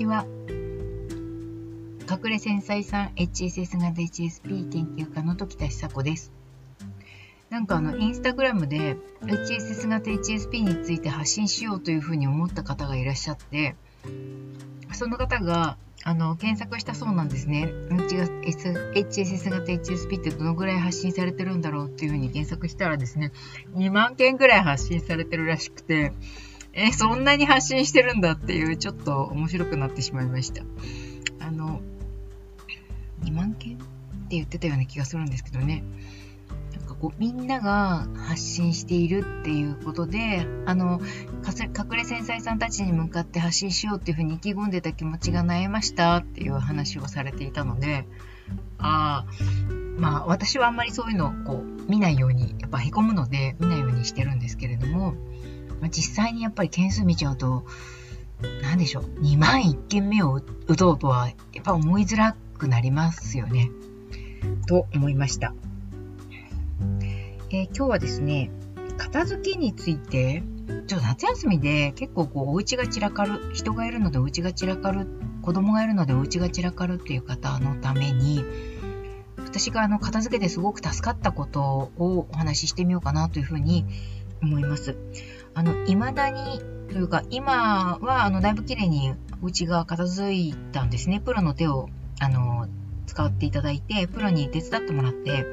ちは。隠れ繊細さん HSS 型 HSP 研究家の時田久子です。なんかあの、インスタグラムで HSS 型 HSP について発信しようというふうに思った方がいらっしゃって、その方が、あの、検索したそうなんですね。HSS 型 HSP ってどのぐらい発信されてるんだろうっていうふうに検索したらですね、2万件ぐらい発信されてるらしくて、えそんなに発信してるんだっていう、ちょっと面白くなってしまいました。あの、2万件って言ってたような気がするんですけどね。なんかこう、みんなが発信しているっていうことで、あの、隠れ繊細さんたちに向かって発信しようっていうふうに意気込んでた気持ちが悩えましたっていう話をされていたので、ああ、まあ私はあんまりそういうのをこう見ないように、やっぱ凹むので見ないようにしてるんですけれども、まあ、実際にやっぱり件数見ちゃうと、なんでしょう、2万1件目を打とうとは、やっぱ思いづらくなりますよね。と思いました。えー、今日はですね、片付けについて、ちょっと夏休みで結構こうお家が散らかる、人がいるのでお家が散らかる、子供がいるのでお家が散らかるっていう方のために、私があの片付けですごく助かったことをお話ししてみようかなというふうに思います。あの、未だに、というか、今は、あの、だいぶ綺麗にお家が片付いたんですね。プロの手を、あの、使っていただいて、プロに手伝ってもらって、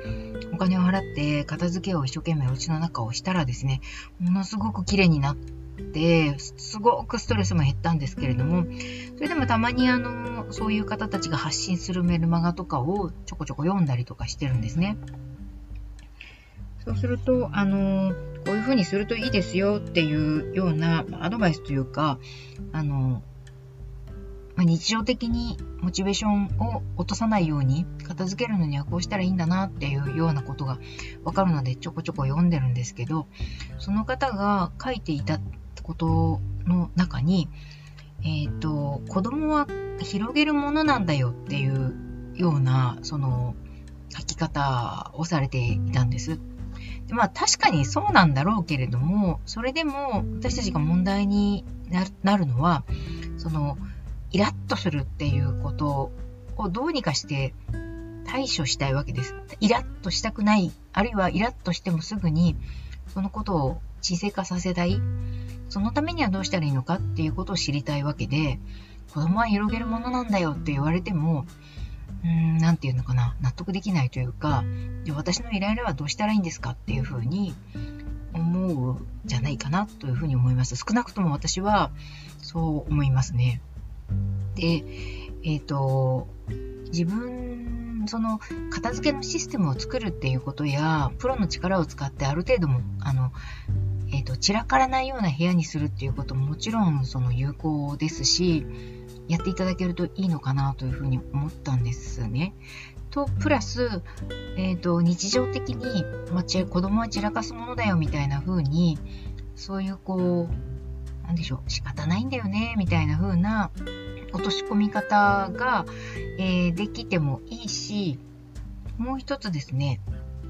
お金を払って片付けを一生懸命お家の中をしたらですね、ものすごく綺麗になって、すごくストレスも減ったんですけれども、それでもたまにあの、そういう方たちが発信するメルマガとかをちょこちょこ読んだりとかしてるんですね。そうすると、あの、こういうふうにするといいですよっていうようなアドバイスというか、あの、ま日常的にモチベーションを落とさないように片付けるのにはこうしたらいいんだなっていうようなことがわかるのでちょこちょこ読んでるんですけど、その方が書いていたことの中に、えっ、ー、と、子供は広げるものなんだよっていうような、その、書き方をされていたんです。まあ確かにそうなんだろうけれども、それでも私たちが問題になるのは、その、イラッとするっていうことをどうにかして対処したいわけです。イラッとしたくない、あるいはイラッとしてもすぐにそのことを沈静化させたい。そのためにはどうしたらいいのかっていうことを知りたいわけで、子供は広げるものなんだよって言われても、うーん、なんていうのかな、納得できないというか、で私のイライラはどうしたらいいんですかっていうふうに思うじゃないかなというふうに思います。少なくとも私はそう思いますね。で、えっ、ー、と、自分、その、片付けのシステムを作るっていうことや、プロの力を使ってある程度も、あの、えっ、ー、と、散らからないような部屋にするっていうことももちろん、その有効ですし、やっていただけるといいのかなというふうに思ったんですね。と、プラス、えっ、ー、と、日常的に、まあ、子供は散らかすものだよみたいな風に、そういうこう、なんでしょう、仕方ないんだよね、みたいな風な落とし込み方が、えー、できてもいいし、もう一つですね、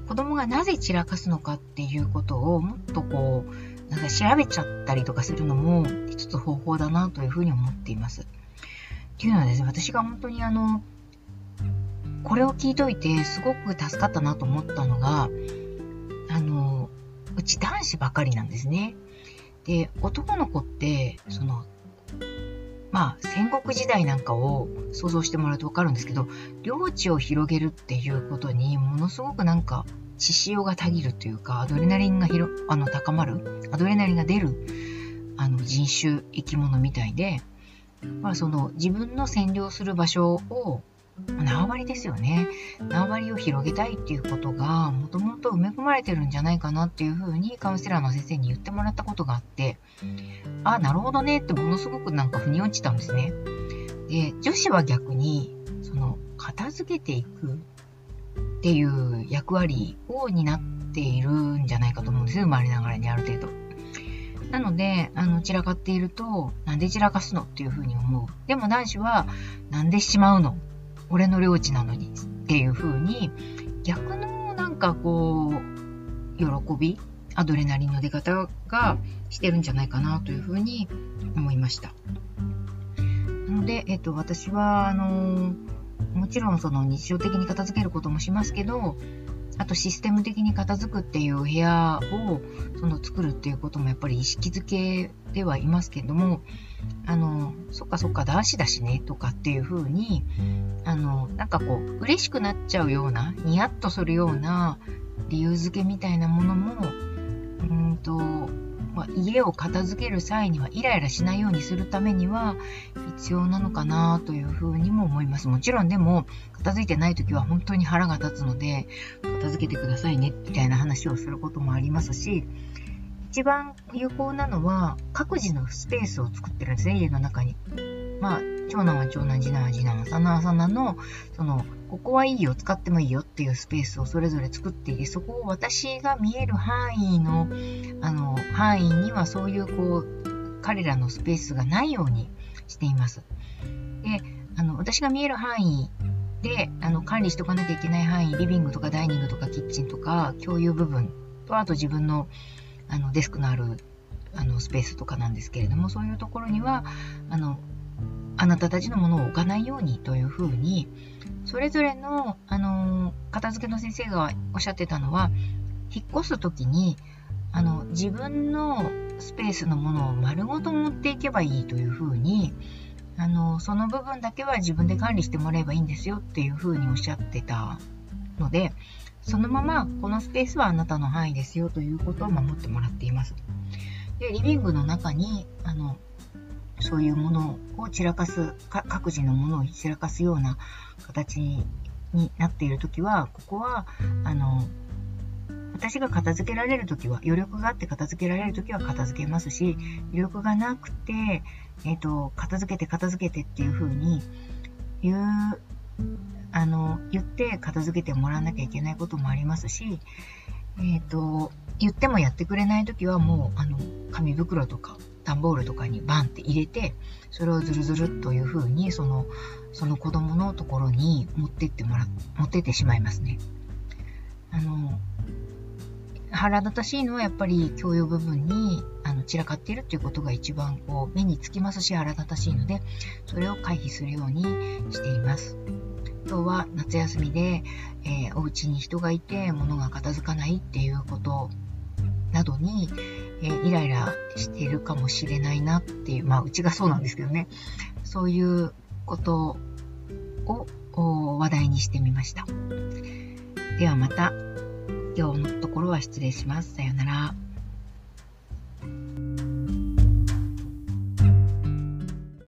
子供がなぜ散らかすのかっていうことをもっとこう、なんか調べちゃったりとかするのも一つ方法だなというふうに思っています。っていうのはですね、私が本当にあの、これを聞いといてすごく助かったなと思ったのが、あの、うち男子ばかりなんですね。で、男の子って、その、まあ、戦国時代なんかを想像してもらうとわかるんですけど、領地を広げるっていうことにものすごくなんか、血潮がたぎるというか、アドレナリンが広あの高まる、アドレナリンが出るあの人種、生き物みたいで、まあ、その自分の占領する場所を縄張りですよね。縄張りを広げたいっていうことがもともと埋め込まれてるんじゃないかなっていうふうにカウンセラーの先生に言ってもらったことがあって、あ、なるほどねってものすごくなんか腑に落ちたんですね。で、女子は逆に、その、片付けていくっていう役割を担っているんじゃないかと思うんですよ。生まれながらにある程度。なので、あの、散らかっていると、なんで散らかすのっていうふうに思う。でも男子は、なんでしまうの？俺の領地なのにっていうふうに、逆のなんかこう、喜び、アドレナリンの出方がしてるんじゃないかなというふうに思いました。なので、えっと、私は、あのもちろんその日常的に片付けることもしますけど、あとシステム的に片付くっていう部屋をその作るっていうこともやっぱり意識づけではいますけども、あの、そっかそっか、男子だしね、とかっていう風に、あの、なんかこう、嬉しくなっちゃうような、ニヤッとするような理由付けみたいなものも、うんと、まあ、家を片付ける際にはイライラしないようにするためには必要なのかなというふうにも思います。もちろんでも片付いてない時は本当に腹が立つので片付けてくださいねみたいな話をすることもありますし一番有効なのは各自のスペースを作ってるんですね家の中に。まあ長男は長男、次男は次男、三男は三男の、その、ここはいいよ、使ってもいいよっていうスペースをそれぞれ作っていて、そこを私が見える範囲の、あの、範囲にはそういうこう、彼らのスペースがないようにしています。で、あの、私が見える範囲で、あの、管理しとかなきゃいけない範囲、リビングとかダイニングとかキッチンとか、共有部分と、あと自分の、あの、デスクのある、あの、スペースとかなんですけれども、そういうところには、あの、あなたたちのものを置かないようにというふうに、それぞれの、あの、片付けの先生がおっしゃってたのは、引っ越すときに、あの、自分のスペースのものを丸ごと持っていけばいいというふうに、あの、その部分だけは自分で管理してもらえばいいんですよっていうふうにおっしゃってたので、そのままこのスペースはあなたの範囲ですよということを守ってもらっています。で、リビングの中に、あの、そういうものを散らかす、各自のものを散らかすような形になっているときは、ここは、あの、私が片付けられるときは、余力があって片付けられるときは片付けますし、余力がなくて、えっ、ー、と、片付けて片付けてっていう風に言う、あの、言って片付けてもらわなきゃいけないこともありますし、えっ、ー、と、言ってもやってくれないときはもう、あの、紙袋とか、段ボールとかにバンって入れて、それをズルズルという風に、その、その子供のところに持ってってもら、持ってってしまいますね。あの、腹立たしいのはやっぱり共用部分にあの散らかっているっていうことが一番こう目につきますし腹立たしいので、それを回避するようにしています。今日は夏休みで、えー、お家に人がいて物が片付かないっていうことなどに、えー、イライラしているかもしれないなっていう、まあ、うちがそうなんですけどね、そういうことを話題にしてみました。ではまた、今日のところは失礼します。さようなら。